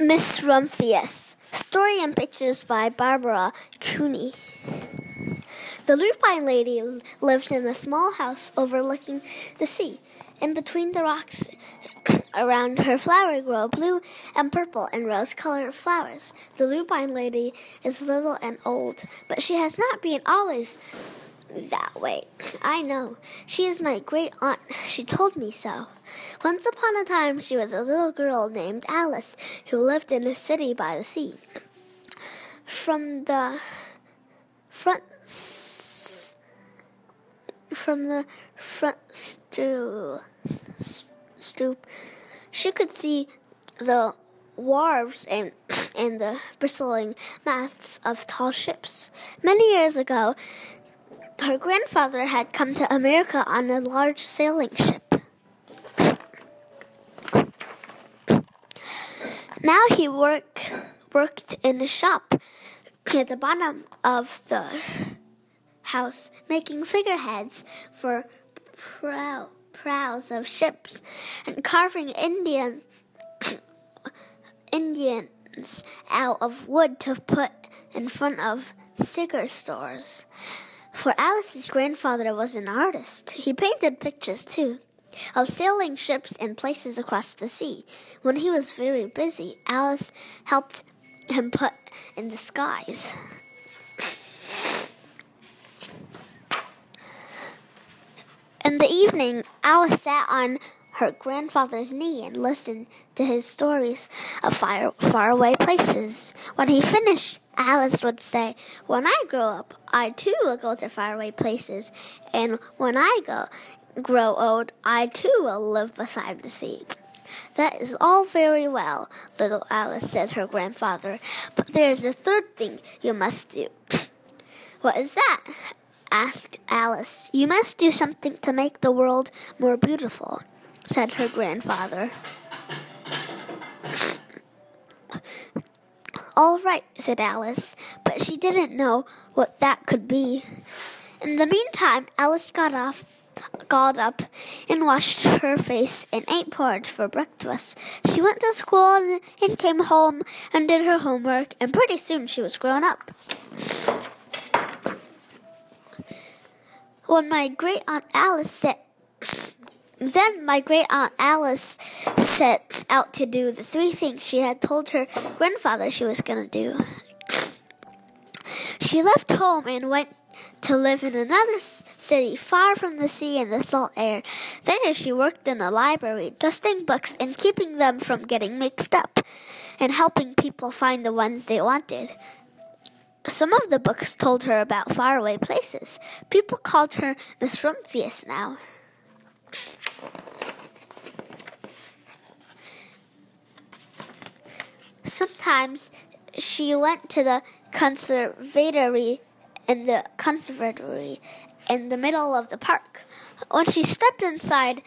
Miss Rumphius. Story and pictures by Barbara Cooney. The lupine lady lived in a small house overlooking the sea. In between the rocks around her flower grow blue and purple and rose colored flowers. The lupine lady is little and old, but she has not been always that way. I know. She is my great aunt. She told me so. Once upon a time, she was a little girl named Alice who lived in a city by the sea. From the front from the front stoop, stoop she could see the wharves and and the bristling masts of tall ships. Many years ago, her grandfather had come to America on a large sailing ship. Now he work, worked in a shop at the bottom of the house, making figureheads for prow, prows of ships and carving Indian Indians out of wood to put in front of cigar stores. For Alice's grandfather was an artist. He painted pictures too of sailing ships and places across the sea. When he was very busy, Alice helped him put in the skies. In the evening, Alice sat on her grandfather's knee and listened to his stories of far, faraway places. When he finished, Alice would say, When I grow up, I too will go to faraway places, and when I go grow old, I too will live beside the sea. That is all very well, little Alice said her grandfather, but there is a third thing you must do. what is that? asked Alice. You must do something to make the world more beautiful said her grandfather. All right, said Alice, but she didn't know what that could be. In the meantime, Alice got off, got up, and washed her face and ate porridge for breakfast. She went to school and came home and did her homework, and pretty soon she was grown up. When my great aunt Alice said then my great aunt Alice set out to do the three things she had told her grandfather she was going to do. She left home and went to live in another city far from the sea and the salt air. There she worked in a library, dusting books and keeping them from getting mixed up, and helping people find the ones they wanted. Some of the books told her about faraway places. People called her Miss Rumphius now. Sometimes she went to the conservatory in the conservatory in the middle of the park. When she stepped inside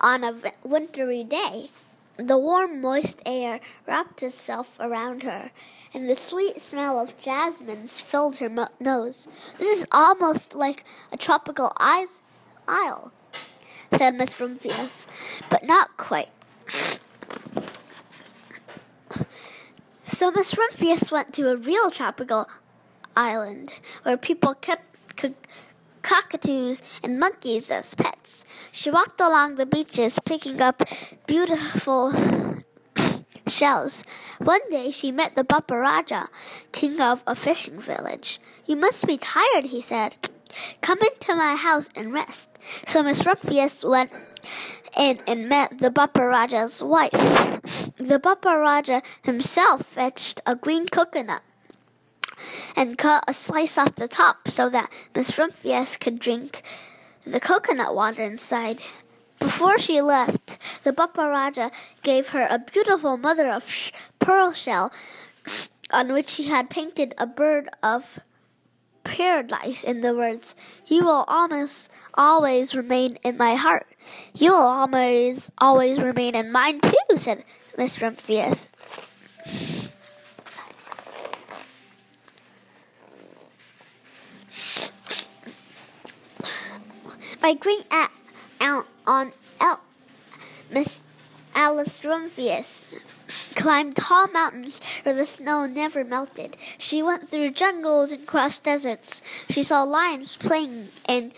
on a wintry day, the warm, moist air wrapped itself around her, and the sweet smell of jasmines filled her mo- nose. This is almost like a tropical isle said Miss Rumphius, but not quite. So Miss Rumphius went to a real tropical island where people kept cockatoos and monkeys as pets. She walked along the beaches picking up beautiful shells. One day she met the Bapa Raja, king of a fishing village. You must be tired, he said. Come into my house and rest. So Miss Rumphius went in and met the Bapa Raja's wife. The Bapa Raja himself fetched a green coconut and cut a slice off the top so that Miss Rumphius could drink the coconut water inside. Before she left, the Bapa Raja gave her a beautiful mother of pearl shell on which he had painted a bird of paradise in the words, You will almost always remain in my heart. You will always always remain in mine too, said Miss Rumphius. My great aunt, aunt, aunt, aunt Miss Alice Rumphius climbed tall mountains where the snow never melted. She went through jungles and crossed deserts. She saw lions playing and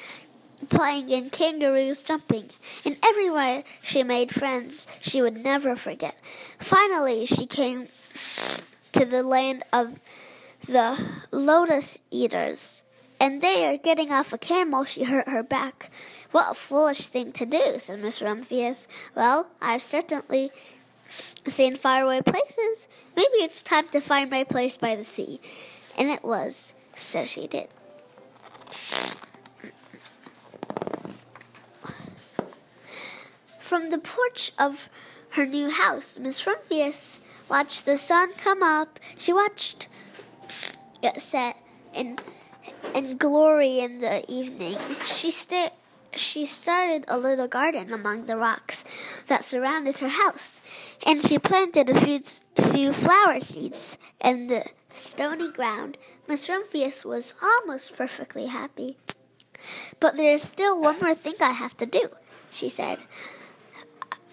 playing and kangaroos jumping. And everywhere she made friends she would never forget. Finally, she came to the land of the lotus eaters. And there, getting off a camel, she hurt her back. What a foolish thing to do, said Miss Rumphius. Well, I've certainly seen faraway places. Maybe it's time to find my place by the sea. And it was, so she did. From the porch of her new house, Miss Rumphius watched the sun come up. She watched it set in in glory in the evening. She sta- she started a little garden among the rocks that surrounded her house, and she planted a few, few flower seeds in the stony ground. Miss Rumphius was almost perfectly happy. But there's still one more thing I have to do, she said.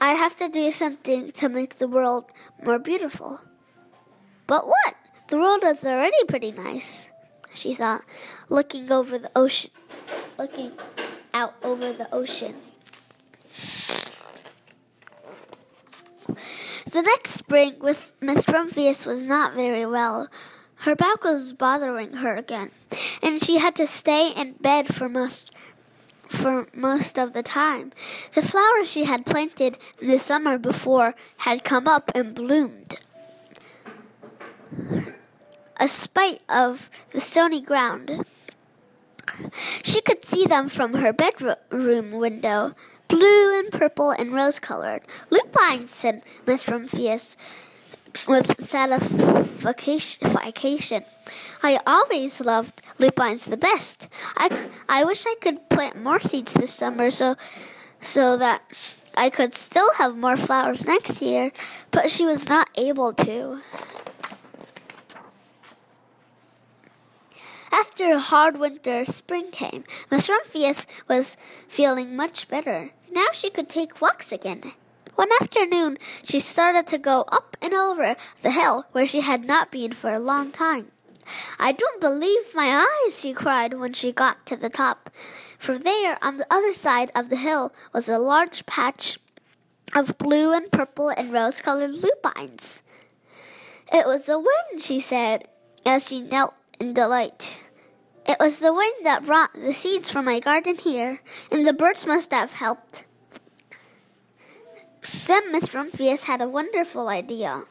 I have to do something to make the world more beautiful. But what? The world is already pretty nice, she thought, looking over the ocean, looking out over the ocean. The next spring, Miss Rumphius was not very well. Her back was bothering her again, and she had to stay in bed for most for most of the time. The flowers she had planted the summer before had come up and bloomed. A spite of the stony ground. She could see them from her bedroom window, blue and purple and rose colored. Lupines, said Miss Rumphius with satisfaction. I always loved lupines the best. I, I wish I could plant more seeds this summer so so that I could still have more flowers next year, but she was not able to. After a hard winter, spring came. Miss Rumphius was feeling much better. Now she could take walks again. One afternoon, she started to go up and over the hill where she had not been for a long time. I don't believe my eyes, she cried when she got to the top. For there, on the other side of the hill, was a large patch of blue and purple and rose colored lupines. It was the wind, she said, as she knelt in delight. It was the wind that brought the seeds from my garden here, and the birds must have helped. Then Miss Rumphius had a wonderful idea.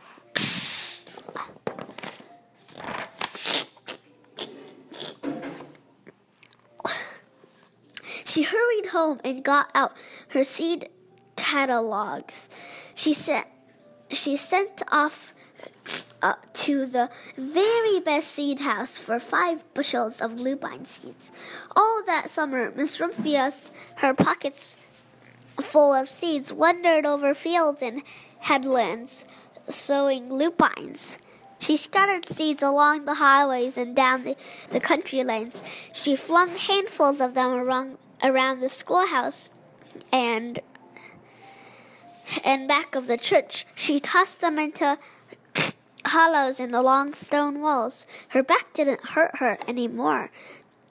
She hurried home and got out her seed catalogs. She sent she sent off uh, to the very best seed house for five bushels of lupine seeds. All that summer, Miss Rumphius, her pockets full of seeds, wandered over fields and headlands, sowing lupines. She scattered seeds along the highways and down the, the country lanes. She flung handfuls of them around, around the schoolhouse and and back of the church. She tossed them into hollows in the long stone walls. Her back didn't hurt her any more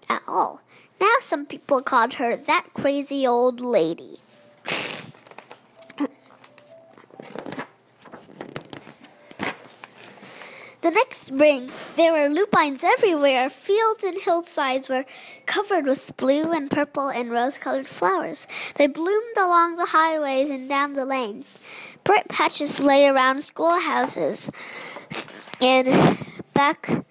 at all. Now some people called her that crazy old lady. The next spring, there were lupines everywhere. Fields and hillsides were covered with blue and purple and rose colored flowers. They bloomed along the highways and down the lanes. Bright patches lay around schoolhouses and back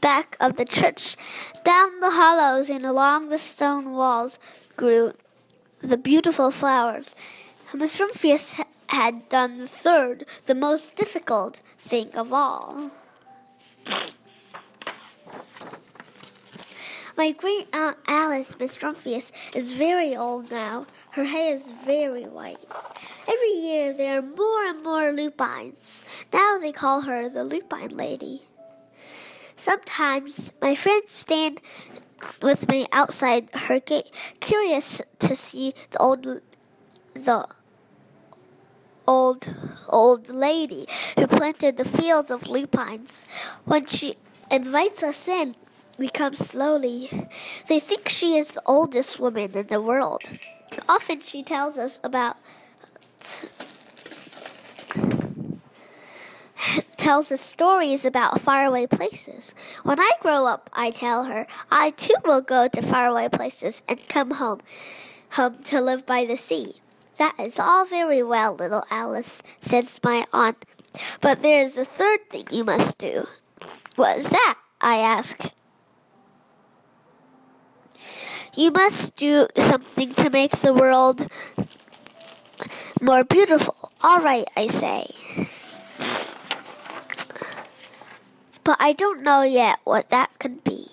back of the church. Down the hollows and along the stone walls grew the beautiful flowers. Miss Rumphius had done the third, the most difficult thing of all. My great aunt Alice, Miss Rumphius, is very old now. Her hair is very white. Every year there are more and more lupines. Now they call her the lupine lady. Sometimes my friends stand with me outside her gate, curious to see the old the old old lady who planted the fields of lupines. When she invites us in, we come slowly. They think she is the oldest woman in the world. Often she tells us about tells us stories about faraway places. When I grow up, I tell her, I too will go to faraway places and come home, home to live by the sea. That is all very well, little Alice, says my aunt. But there is a third thing you must do. What is that? I ask. You must do something to make the world more beautiful. All right, I say. But I don't know yet what that could be.